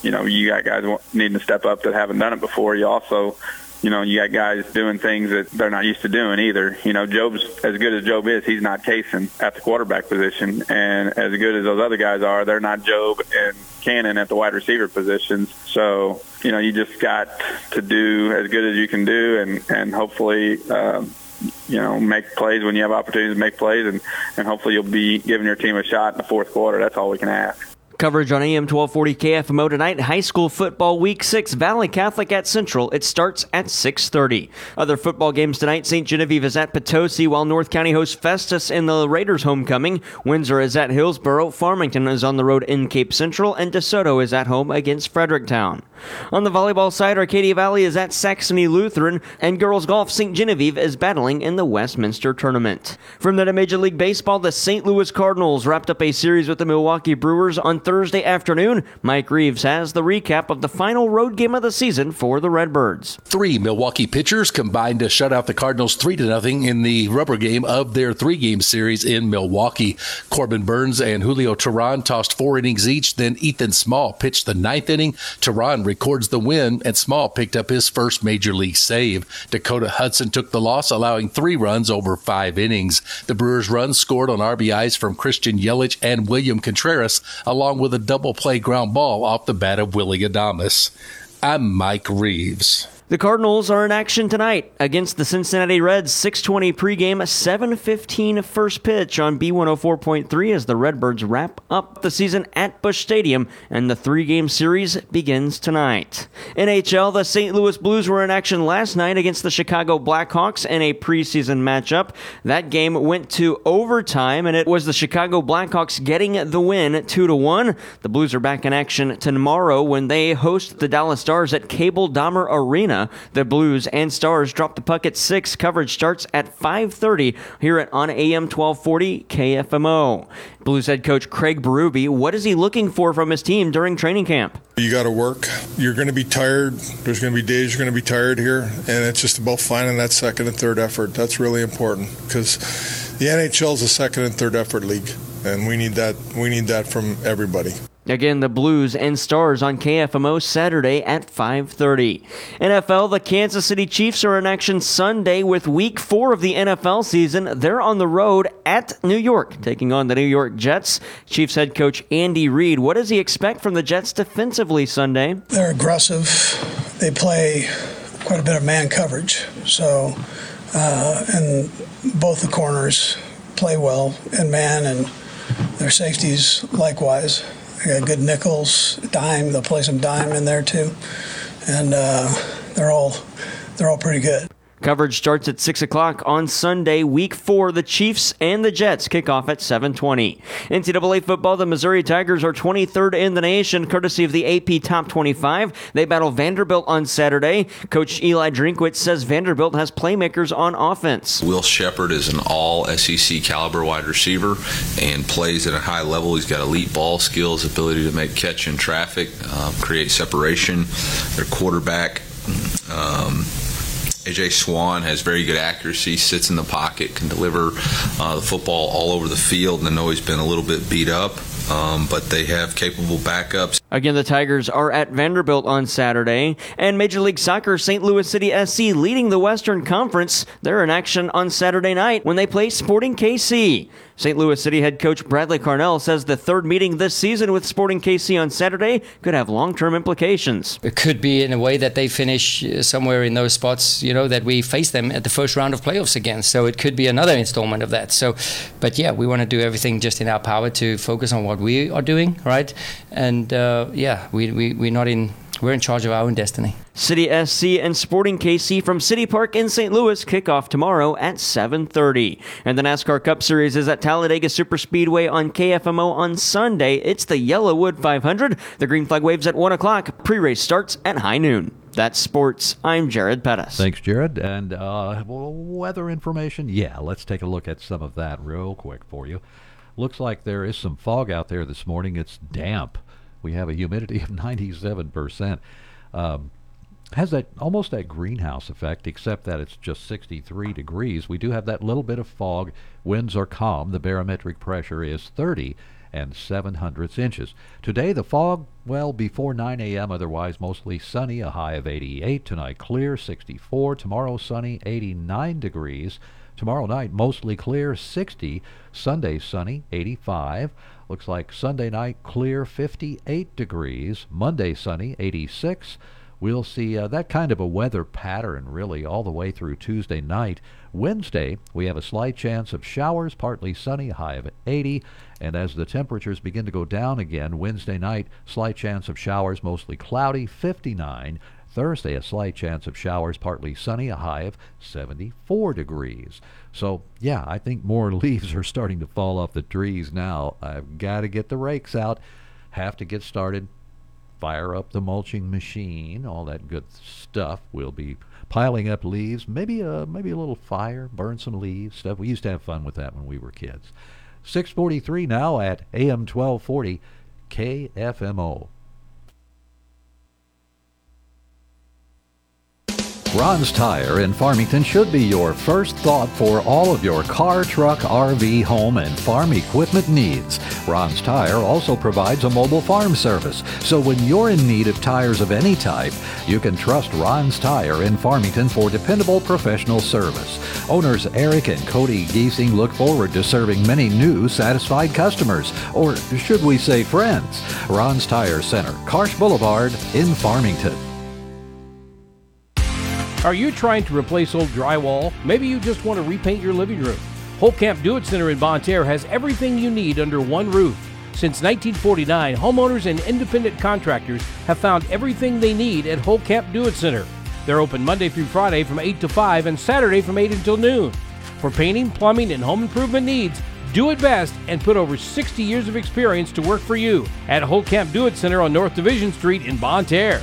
you know you got guys needing to step up that haven't done it before. You also, you know, you got guys doing things that they're not used to doing either. You know, Job's as good as Job is, he's not Kaysen at the quarterback position, and as good as those other guys are, they're not Job and Cannon at the wide receiver positions. So you know, you just got to do as good as you can do, and and hopefully. Um, you know, make plays when you have opportunities to make plays, and, and hopefully you'll be giving your team a shot in the fourth quarter. That's all we can ask. Coverage on AM 1240 KFMO tonight. High school football week six. Valley Catholic at Central. It starts at 6:30. Other football games tonight. St. Genevieve is at Potosi, while North County hosts Festus in the Raiders' homecoming. Windsor is at Hillsboro. Farmington is on the road in Cape Central, and DeSoto is at home against Fredericktown. On the volleyball side, Arcadia Valley is at Saxony Lutheran, and girls golf St. Genevieve is battling in the Westminster tournament. From that Major League Baseball, the St. Louis Cardinals wrapped up a series with the Milwaukee Brewers on Thursday afternoon. Mike Reeves has the recap of the final road game of the season for the Redbirds. Three Milwaukee pitchers combined to shut out the Cardinals 3 to nothing in the rubber game of their three game series in Milwaukee. Corbin Burnes and Julio Teheran tossed four innings each, then Ethan Small pitched the ninth inning. Teheran records the win, and Small picked up his first major league save. Dakota Hudson took the loss, allowing three runs over five innings. The Brewers' runs scored on RBIs from Christian Yelich and William Contreras, along with a double play ground ball off the bat of Willy Adames. I'm Mike Reeves. The Cardinals are in action tonight against the Cincinnati Reds. 6:20 pregame, 7:15 first pitch on B104.3 as the Redbirds wrap up the season at Busch Stadium, and the three-game series begins tonight. NHL, the St. Louis Blues were in action last night against the Chicago Blackhawks in a preseason matchup. That game went to overtime, and it was the Chicago Blackhawks getting the win, two to one. The Blues are back in action tomorrow when they host the Dallas Stars at Cable Dahmer Arena. The Blues and Stars drop the puck at 6. Coverage starts at 5:30 here at on AM 1240 KFMO. Blues head coach Craig Berube, what is he looking for from his team during training camp? You got to work. You're going to be tired. There's going to be days you're going to be tired here, and it's just about finding that second and third effort. That's really important because the NHL is a second and third effort league, and we need that. We need that from everybody. Again, the Blues and Stars on KFMO Saturday at 5:30. NFL, the Kansas City Chiefs are in action Sunday with week 4 of the NFL season. They're on the road at New York taking on the New York Jets. Chiefs head coach Andy Reid, what does he expect from the Jets defensively Sunday? They're aggressive. They play quite a bit of man coverage. So, uh, and both the corners play well in man and their safeties likewise. They got good nickels, dime. They'll play some dime in there too, and uh, they're all they're all pretty good. Coverage starts at 6 o'clock on Sunday, week four. The Chiefs and the Jets kick off at 720. NCAA football, the Missouri Tigers are 23rd in the nation, courtesy of the AP Top 25. They battle Vanderbilt on Saturday. Coach Eli Drinkwitz says Vanderbilt has playmakers on offense. Will Sheppard is an all SEC caliber wide receiver and plays at a high level. He's got elite ball skills, ability to make catch in traffic, um, create separation. Their quarterback, um, AJ Swann has very good accuracy, sits in the pocket, can deliver uh, the football all over the field. And I know he's been a little bit beat up, um, but they have capable backups. Again, the Tigers are at Vanderbilt on Saturday. And Major League Soccer, St. Louis City SC leading the Western Conference. They're in action on Saturday night when they play Sporting KC. St. Louis City head coach Bradley Carnell says the third meeting this season with Sporting KC on Saturday could have long term implications. It could be in a way that they finish uh, somewhere in those spots, you know, that we face them at the first round of playoffs again. So it could be another installment of that. So, but yeah, we want to do everything just in our power to focus on what we are doing, right? And uh, yeah, we, we, we're not in, we're in charge of our own destiny. City SC and Sporting KC from City Park in St. Louis kick off tomorrow at 7:30. And the NASCAR Cup Series is at Talladega Superspeedway on KFMO on Sunday. It's the YellaWood 500. The green flag waves at 1 o'clock. Pre-race starts at high noon. That's sports. I'm Jared Pettis. Thanks, Jared. And uh, weather information. Yeah, let's take a look at some of that real quick for you. Looks like there is some fog out there this morning. It's damp. We have a humidity of 97%. Um, has that almost that greenhouse effect, except that it's just 63 degrees. We do have that little bit of fog. Winds are calm. The barometric pressure is 30 and 7 hundredths inches. Today, the fog, well, before 9 a.m., otherwise mostly sunny, a high of 88. Tonight, clear, 64. Tomorrow, sunny, 89 degrees. Tomorrow night, mostly clear, 60. Sunday, sunny, 85. Looks like Sunday night, clear, 58 degrees. Monday, sunny, 86. We'll see uh, that kind of a weather pattern really all the way through Tuesday night. Wednesday, we have a slight chance of showers, partly sunny, high of 80. And as the temperatures begin to go down again, Wednesday night, slight chance of showers, mostly cloudy, 59. Thursday, a slight chance of showers, partly sunny, a high of 74 degrees. So, yeah, I think more leaves are starting to fall off the trees now. I've got to get the rakes out, have to get started fire up the mulching machine, all that good stuff. We'll be piling up leaves, maybe a maybe a little fire, burn some leaves, stuff. We used to have fun with that when we were kids. 643 now at AM 1240 KFMO. Ron's Tire in Farmington should be your first thought for all of your car, truck, RV, home, and farm equipment needs. Ron's Tire also provides a mobile farm service, so when you're in need of tires of any type, you can trust Ron's Tire in Farmington for dependable professional service. Owners Eric and Cody Giesing look forward to serving many new satisfied customers, or should we say friends. Ron's Tire Center, Karsch Boulevard in Farmington. Are you trying to replace old drywall? Maybe you just want to repaint your living room. Holcamp Do It Center in Bonne Terre has everything you need under one roof. Since 1949, homeowners and independent contractors have found everything they need at Holcamp Do It Center. They're open Monday through Friday from 8 to 5 and Saturday from 8 until noon. For painting, plumbing, and home improvement needs, do it best and put over 60 years of experience to work for you at Holcamp Do It Center on North Division Street in Bonne Terre.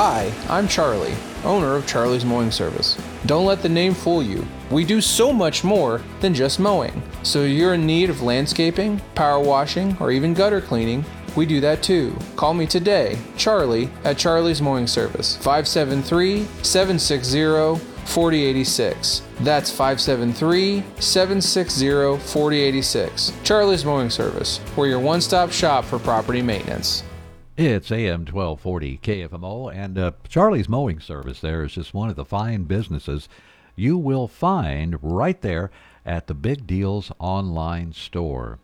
Hi, I'm Charlie, owner of Charlie's Mowing Service. Don't let the name fool you. We do so much more than just mowing. So you're in need of landscaping, power washing, or even gutter cleaning, we do that too. Call me today, Charlie, at Charlie's Mowing Service, 573 760 4086. That's 573 760 4086. Charlie's Mowing Service, we're your one stop shop for property maintenance. It's AM 1240 KFMO, and uh, Charlie's Mowing Service there is just one of the fine businesses you will find right there at the Big Deals online store.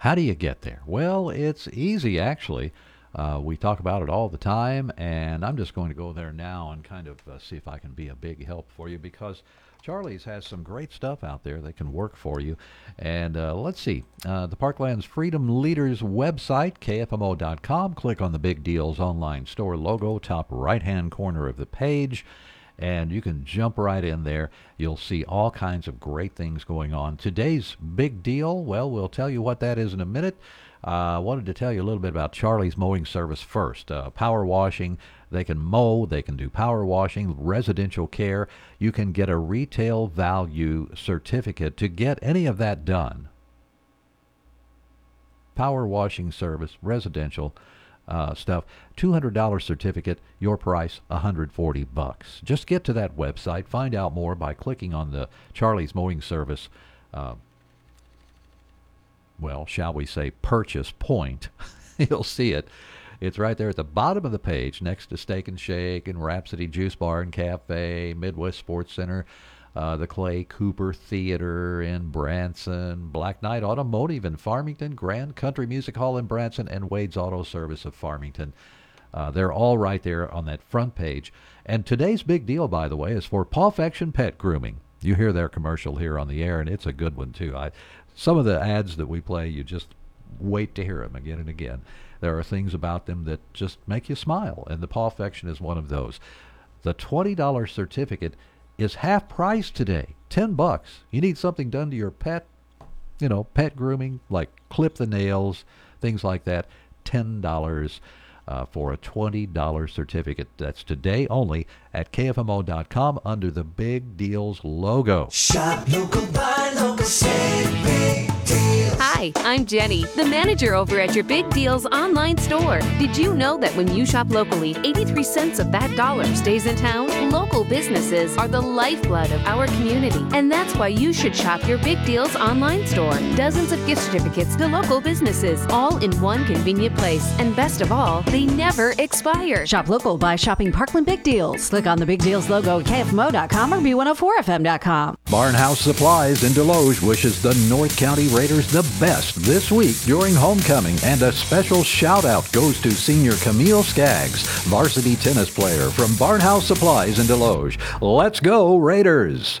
How do you get there? Well, it's easy actually. Uh, we talk about it all the time, and I'm just going to go there now and kind of uh, see if I can be a big help for you because Charlie's has some great stuff out there that can work for you. And uh, let's see, uh, the Parklands Freedom Leaders website, kfmo.com. Click on the Big Deals online store logo, top right hand corner of the page. And you can jump right in there. You'll see all kinds of great things going on. Today's big deal, well, we'll tell you what that is in a minute. I uh, wanted to tell you a little bit about Charlie's Mowing Service first. Uh, power washing, they can mow, they can do power washing, residential care. You can get a retail value certificate to get any of that done. Power washing service, residential uh, stuff, $200 certificate, your price 140 bucks. Just get to that website, find out more by clicking on the Charlie's Mowing Service uh, well, shall we say, purchase point. You'll see it. It's right there at the bottom of the page next to Steak and Shake and Rhapsody Juice Bar and Cafe, Midwest Sports Center, uh, the Clay Cooper Theater in Branson, Black Knight Automotive in Farmington, Grand Country Music Hall in Branson, and Wade's Auto Service of Farmington. Uh, they're all right there on that front page. And today's big deal, by the way, is for Pawfection Pet Grooming. You hear their commercial here on the air, and it's a good one too. I, some of the ads that we play, you just wait to hear them again and again. There are things about them that just make you smile, and the Pawfection is one of those. The $20 certificate is half price today, 10 bucks. You need something done to your pet, you know, pet grooming, like clip the nails, things like that, $10 uh, for a $20 certificate. That's today only at KFMO.com under the Big Deals logo. Shop local, buy local, save big deals. Hi, I'm Jenny, the manager over at your Big Deals online store. Did you know that when you shop locally, 83 cents of that dollar stays in town? Local businesses are the lifeblood of our community, and that's why you should shop your Big Deals online store. Dozens of gift certificates to local businesses, all in one convenient place. And best of all, they never expire. Shop local by shopping Parkland Big Deals. Click on the Big Deals logo at KFMO.com or B104FM.com. Barnhouse Supplies in Desloge wishes the North County Raiders the best this week during homecoming, and a special shout out goes to senior Camille Skaggs, varsity tennis player from Barnhouse Supplies in Desloge. Let's go, Raiders!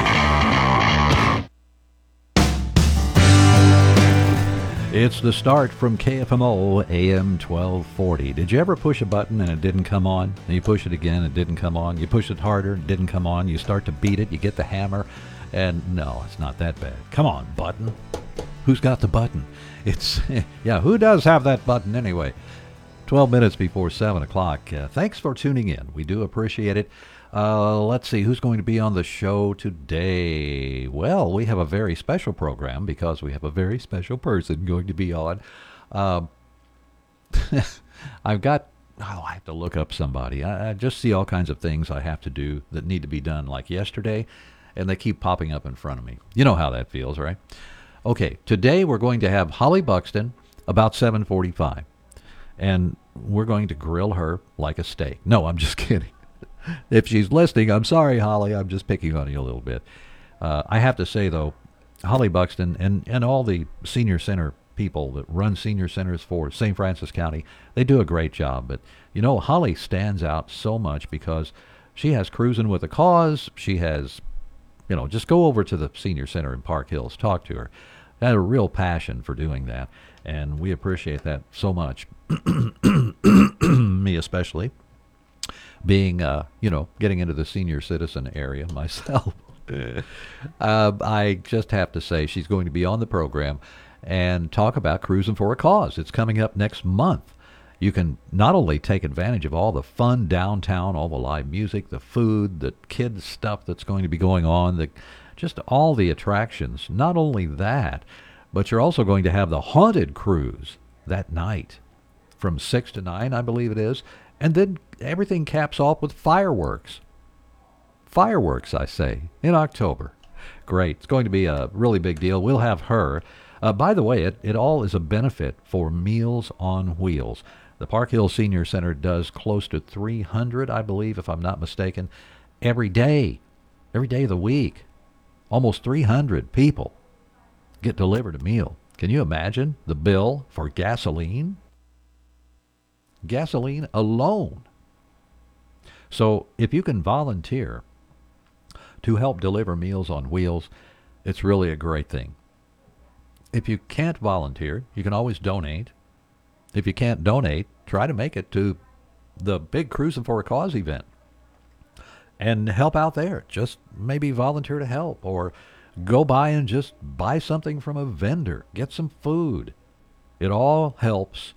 It's the start from KFMO AM 1240. Did you ever push a button and it didn't come on? And you push it again, it didn't come on. You push it harder, it didn't come on. You start to beat it, you get the hammer, and no, it's not that bad. Come on, button. Who's got the button? It's, yeah, who does have that button anyway? 12 minutes before 7 o'clock. Uh, thanks for tuning in. We do appreciate it. Uh, let's see who's going to be on the show today. Well, we have a very special program because we have a very special person going to be on. Um, I've got. Oh, I have to look up somebody. I, I just see all kinds of things I have to do that need to be done, like yesterday, and they keep popping up in front of me. You know how that feels, right? Okay, today we're going to have Holly Buxton about 7:45, and we're going to grill her like a steak. No, I'm just kidding if she's listening, I'm sorry, Holly. I'm just picking on you a little bit. Uh, I have to say, though, Holly Buxton and, and all the senior center people that run senior centers for St. Francis County, they do a great job. But, you know, Holly stands out so much because she has Cruising with a Cause. She has, you know, just go over to the senior center in Park Hills, talk to her. Had a real passion for doing that, and we appreciate that so much. Me especially being, uh, you know, getting into the senior citizen area myself. uh, I just have to say she's going to be on the program and talk about Cruising for a Cause. It's coming up next month. You can not only take advantage of all the fun downtown, all the live music, the food, the kids stuff that's going to be going on, the just all the attractions. Not only that, but you're also going to have the haunted cruise that night from 6 to 9, I believe it is. And then everything caps off with fireworks. Fireworks, I say, in October. Great. It's going to be a really big deal. We'll have her. Uh, by the way, it, it all is a benefit for Meals on Wheels. The Park Hill Senior Center does close to 300, I believe, if I'm not mistaken, every day, every day of the week. Almost 300 people get delivered a meal. Can you imagine the bill for gasoline? gasoline alone. So if you can volunteer to help deliver Meals on Wheels, it's really a great thing. If you can't volunteer, you can always donate. If you can't donate, try to make it to the big Cruising for a Cause event and help out there. Just maybe volunteer to help or go by and just buy something from a vendor, get some food. It all helps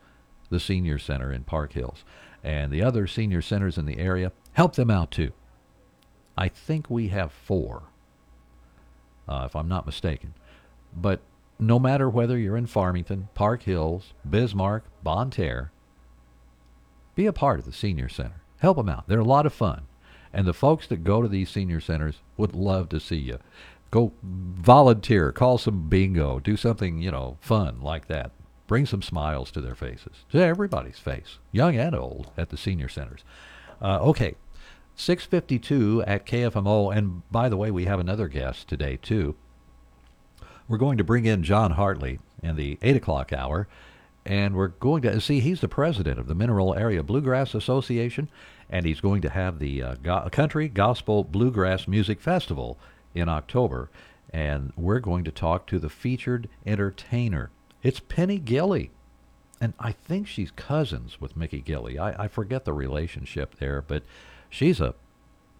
the senior center in Park Hills. And the other senior centers in the area, help them out too. I think we have four, uh, if I'm not mistaken. But no matter whether you're in Farmington, Park Hills, Bismarck, Bonne Terre, be a part of the senior center. Help them out. They're a lot of fun. And the folks that go to these senior centers would love to see you. Go volunteer, call some bingo, do something, you know, fun like that. Bring some smiles to their faces, to everybody's face, young and old, at the senior centers. Uh, okay, 652 at KFMO. And by the way, we have another guest today, too. We're going to bring in John Hartley in the 8 o'clock hour. And we're going to see, he's the president of the Mineral Area Bluegrass Association. And he's going to have the uh, go- Country Gospel Bluegrass Music Festival in October. And we're going to talk to the featured entertainer it's Penny Gilley. And I think she's cousins with Mickey Gilley. I, I forget the relationship there, but she's a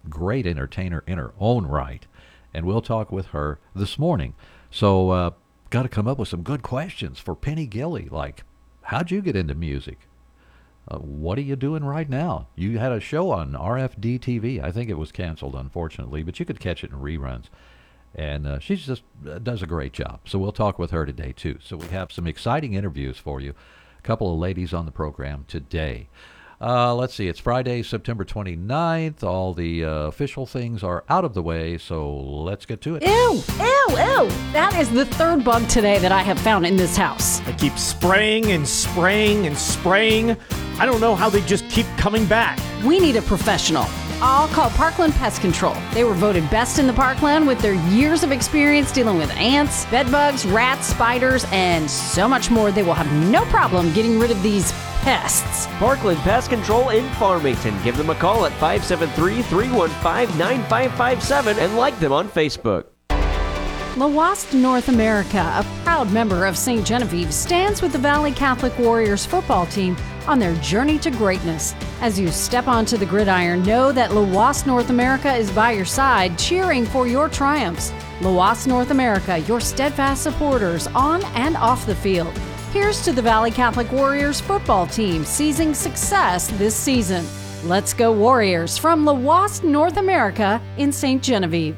great entertainer in her own right. And we'll talk with her this morning. So, uh, got to come up with some good questions for Penny Gilley, like, how'd you get into music? Uh, what are you doing right now? You had a show on RFD TV. I think it was canceled, unfortunately, but you could catch it in reruns and uh, she just uh, does a great job. So we'll talk with her today too. So we have some exciting interviews for you. A couple of ladies on the program today. Uh, let's see. It's Friday, September 29th. All the uh, official things are out of the way, so let's get to it. Ew, ew, ew. That is the third bug today that I have found in this house. I keep spraying and spraying and spraying. I don't know how they just keep coming back. We need a professional. I'll call Parkland Pest Control. They were voted best in the Parkland with their years of experience dealing with ants, bedbugs, rats, spiders, and so much more. They will have no problem getting rid of these pests. Parkland Pest Control in Farmington. Give them a call at 573 315 9557 and like them on Facebook. Lhoist North America, a proud member of St. Genevieve, stands with the Valley Catholic Warriors football team on their journey to greatness. As you step onto the gridiron, know that Lhoist North America is by your side, cheering for your triumphs. Lhoist North America, your steadfast supporters on and off the field. Here's to the Valley Catholic Warriors football team seizing success this season. Let's go Warriors from Lhoist North America in St. Genevieve.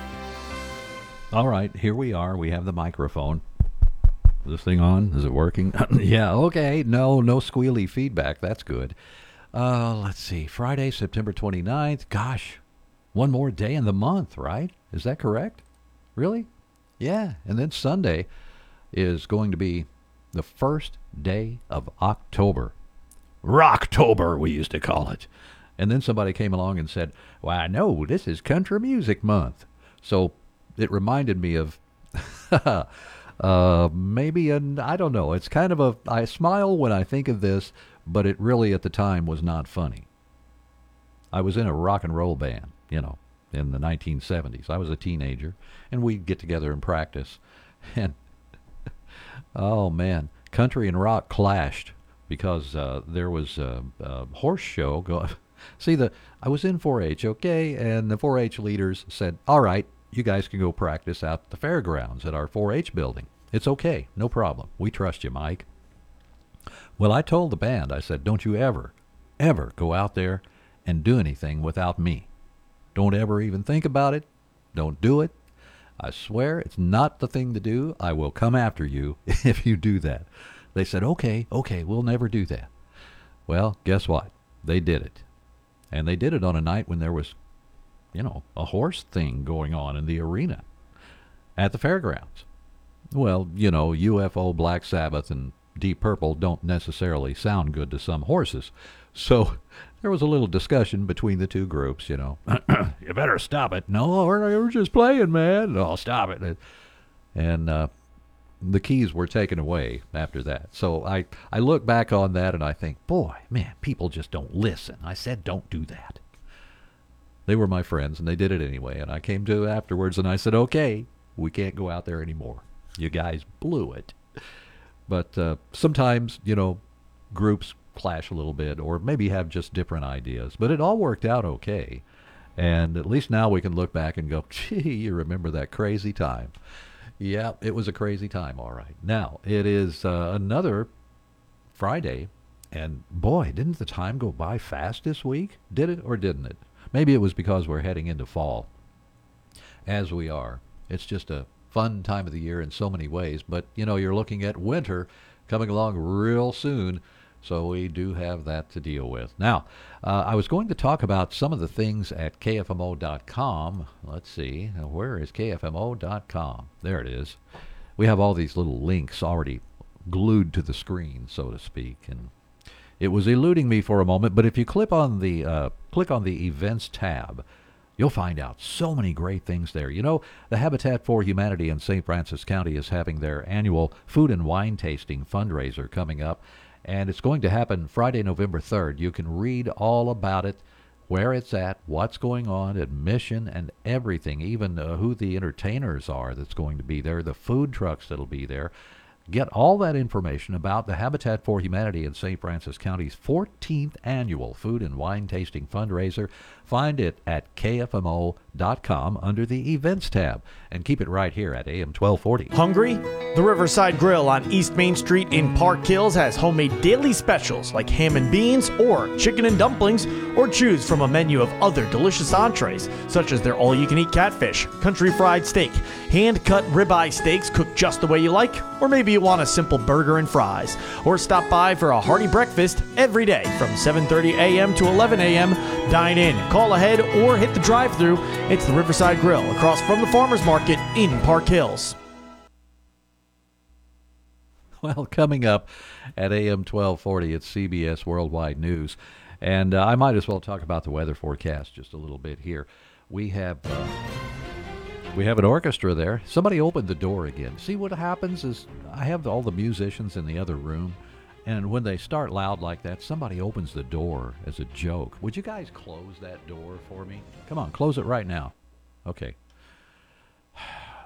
All right, here we are. We have the microphone. Is this thing on? Is it working? yeah, okay. No, no squealy feedback. That's good. Uh, let's see. Friday, September 29th. Gosh, one more day in the month, right? Is that correct? Really? Yeah. And then Sunday is going to be the first day of October. Rocktober, we used to call it. And then somebody came along and said, I know this is country music month. So it reminded me of uh, maybe an I don't know. It's kind of a I smile when I think of this, but it really at the time was not funny. I was in a rock and roll band, you know, in the 1970s. I was a teenager, and we'd get together and practice, and oh man, country and rock clashed because uh, there was a, a horse show going. See the I was in 4-H, okay, and the 4-H leaders said, "All right, you guys can go practice out at the fairgrounds at our 4-H building. It's okay, no problem. We trust you, Mike." Well, I told the band, I said, "Don't you ever, ever go out there and do anything without me. Don't ever even think about it. Don't do it. I swear it's not the thing to do. I will come after you if you do that." They said, "Okay, okay, we'll never do that." Well, guess what? They did it. And they did it on a night when there was, you know, a horse thing going on in the arena at the fairgrounds. Well, you know, UFO, Black Sabbath, and Deep Purple don't necessarily sound good to some horses. So there was a little discussion between the two groups, you know. you better stop it. No, we're, we're just playing, man. No, stop it. And uh, the keys were taken away after that. So I, I look back on that and I think, boy, man, people just don't listen. I said, don't do that. They were my friends and they did it anyway. And I came to afterwards and I said, okay, we can't go out there anymore. You guys blew it. But uh, sometimes, you know, groups clash a little bit or maybe have just different ideas. But it all worked out okay. And at least now we can look back and go, gee, you remember that crazy time. Yeah, it was a crazy time, all right. Now, it is uh, another Friday, and boy, didn't the time go by fast this week? Did it or didn't it? Maybe it was because we're heading into fall, as we are. It's just a fun time of the year in so many ways, but you know, you're looking at winter coming along real soon. So we do have that to deal with. Now, uh, I was going to talk about some of the things at KFMO.com. Let's see, where is KFMO.com? There it is. We have all these little links already glued to the screen, so to speak, and it was eluding me for a moment. But if you click on the uh, click on the events tab, you'll find out so many great things there. You know, the Habitat for Humanity in St. Francis County is having their annual food and wine tasting fundraiser coming up and it's going to happen Friday, November 3rd. You can read all about it, where it's at, what's going on, admission, and everything, even uh, who the entertainers are that's going to be there, the food trucks that'll be there. Get all that information about the Habitat for Humanity in St. Francis County's 14th annual food and wine tasting fundraiser. Find it at kfmo.com under the events tab and keep it right here at AM 1240. Hungry? The Riverside Grill on East Main Street in Park Hills has homemade daily specials like ham and beans or chicken and dumplings, or choose from a menu of other delicious entrees, such as their all you can eat catfish, country fried steak, hand cut ribeye steaks cooked just the way you like, or maybe you want a simple burger and fries. Or stop by for a hearty breakfast every day from 7:30 a.m. to 11 a.m. Dine in, call ahead, or hit the drive-through. It's the Riverside Grill across from the Farmers Market in Park Hills. Well, coming up at AM 1240, it's CBS Worldwide News. And uh, I might as well talk about the weather forecast just a little bit here. We have. Uh, we have an orchestra there. Somebody opened the door again. See what happens is I have all the musicians in the other room, and when they start loud like that, somebody opens the door as a joke. Would you guys close that door for me? Come on, close it right now. Okay.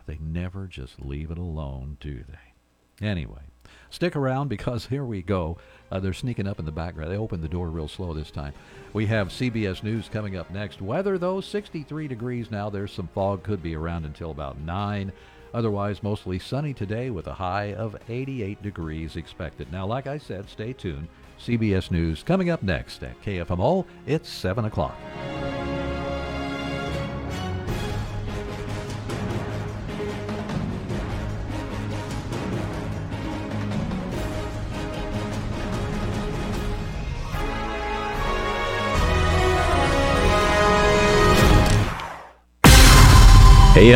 They never just leave it alone, do they? Anyway, stick around because here we go. Uh, they're sneaking up in the background. They opened the door real slow this time. We have CBS News coming up next. Weather, though, 63 degrees now. There's some fog, could be around until about 9. Otherwise, mostly sunny today with a high of 88 degrees expected. Now, like I said, stay tuned. CBS News coming up next at KFMO. It's 7 o'clock.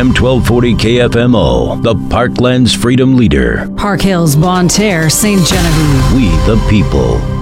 AM 1240 KFMO, the Parklands Freedom Leader. Park Hills, Bonne Terre, St. Genevieve. We the people.